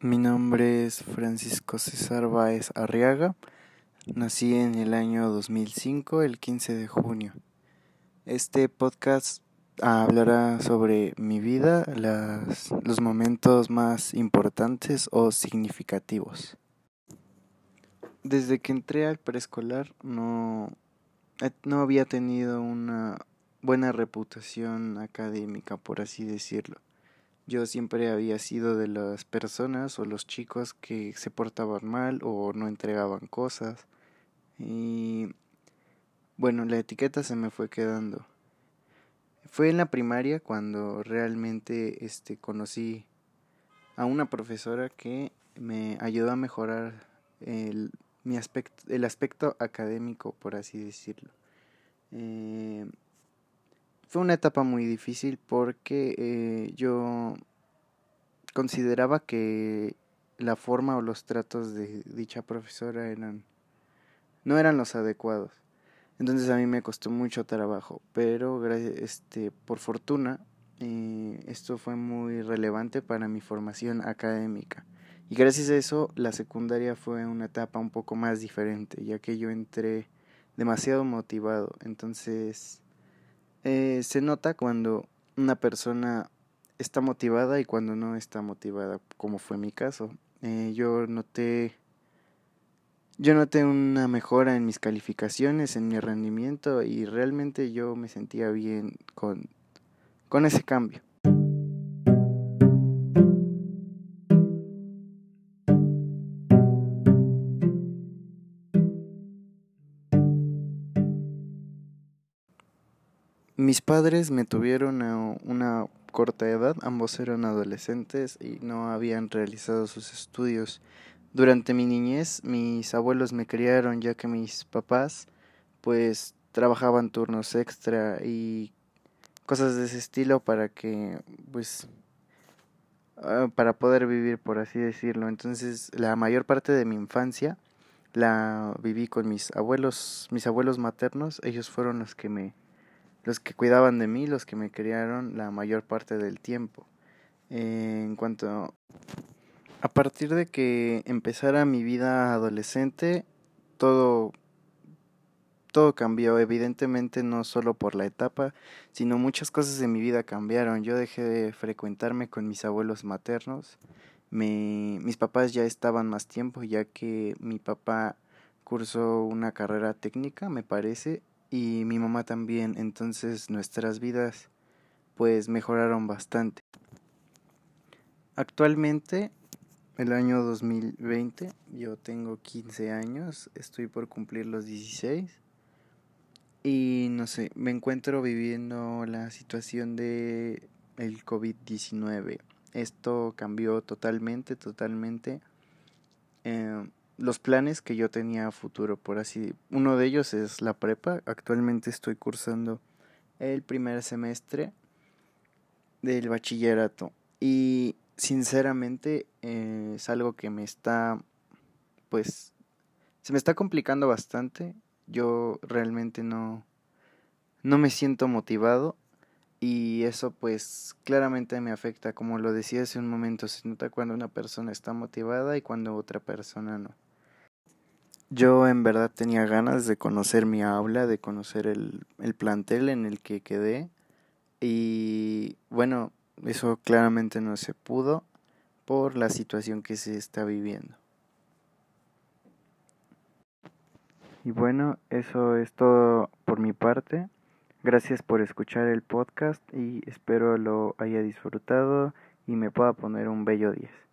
nombre es Francisco César Báez Arriaga. Nací en el año 2005, el 15 de junio. Este podcast hablará sobre mi vida, las, los momentos más importantes o significativos. Desde que entré al preescolar no, no había tenido una buena reputación académica, por así decirlo. Yo siempre había sido de las personas o los chicos que se portaban mal o no entregaban cosas. Y bueno, la etiqueta se me fue quedando. Fue en la primaria cuando realmente este conocí a una profesora que me ayudó a mejorar el, mi aspecto, el aspecto académico, por así decirlo. Eh, fue una etapa muy difícil porque eh, yo consideraba que la forma o los tratos de dicha profesora eran no eran los adecuados. Entonces a mí me costó mucho trabajo, pero este por fortuna eh, esto fue muy relevante para mi formación académica. Y gracias a eso la secundaria fue una etapa un poco más diferente, ya que yo entré demasiado motivado. Entonces eh, se nota cuando una persona está motivada y cuando no está motivada, como fue mi caso. Eh, yo noté yo noté una mejora en mis calificaciones, en mi rendimiento y realmente yo me sentía bien con, con ese cambio. Mis padres me tuvieron a una corta edad, ambos eran adolescentes y no habían realizado sus estudios. Durante mi niñez mis abuelos me criaron ya que mis papás pues trabajaban turnos extra y cosas de ese estilo para que pues ah, para poder vivir por así decirlo. Entonces la mayor parte de mi infancia la viví con mis abuelos, mis abuelos maternos, ellos fueron los que me los que cuidaban de mí, los que me criaron la mayor parte del tiempo. en cuanto a partir de que empezara mi vida adolescente, todo todo cambió, evidentemente no solo por la etapa, sino muchas cosas de mi vida cambiaron. Yo dejé de frecuentarme con mis abuelos maternos. Me, mis papás ya estaban más tiempo, ya que mi papá cursó una carrera técnica, me parece, y mi mamá también, entonces nuestras vidas pues mejoraron bastante. Actualmente, el año 2020, yo tengo 15 años, estoy por cumplir los 16 y no sé, me encuentro viviendo la situación de el COVID-19. Esto cambió totalmente, totalmente. Eh, los planes que yo tenía futuro, por así. Uno de ellos es la prepa. Actualmente estoy cursando el primer semestre del bachillerato. Y sinceramente eh, es algo que me está, pues, se me está complicando bastante. Yo realmente no, no me siento motivado y eso pues claramente me afecta. Como lo decía hace un momento, se nota cuando una persona está motivada y cuando otra persona no. Yo en verdad tenía ganas de conocer mi aula, de conocer el, el plantel en el que quedé y bueno, eso claramente no se pudo por la situación que se está viviendo. Y bueno, eso es todo por mi parte. Gracias por escuchar el podcast y espero lo haya disfrutado y me pueda poner un bello 10.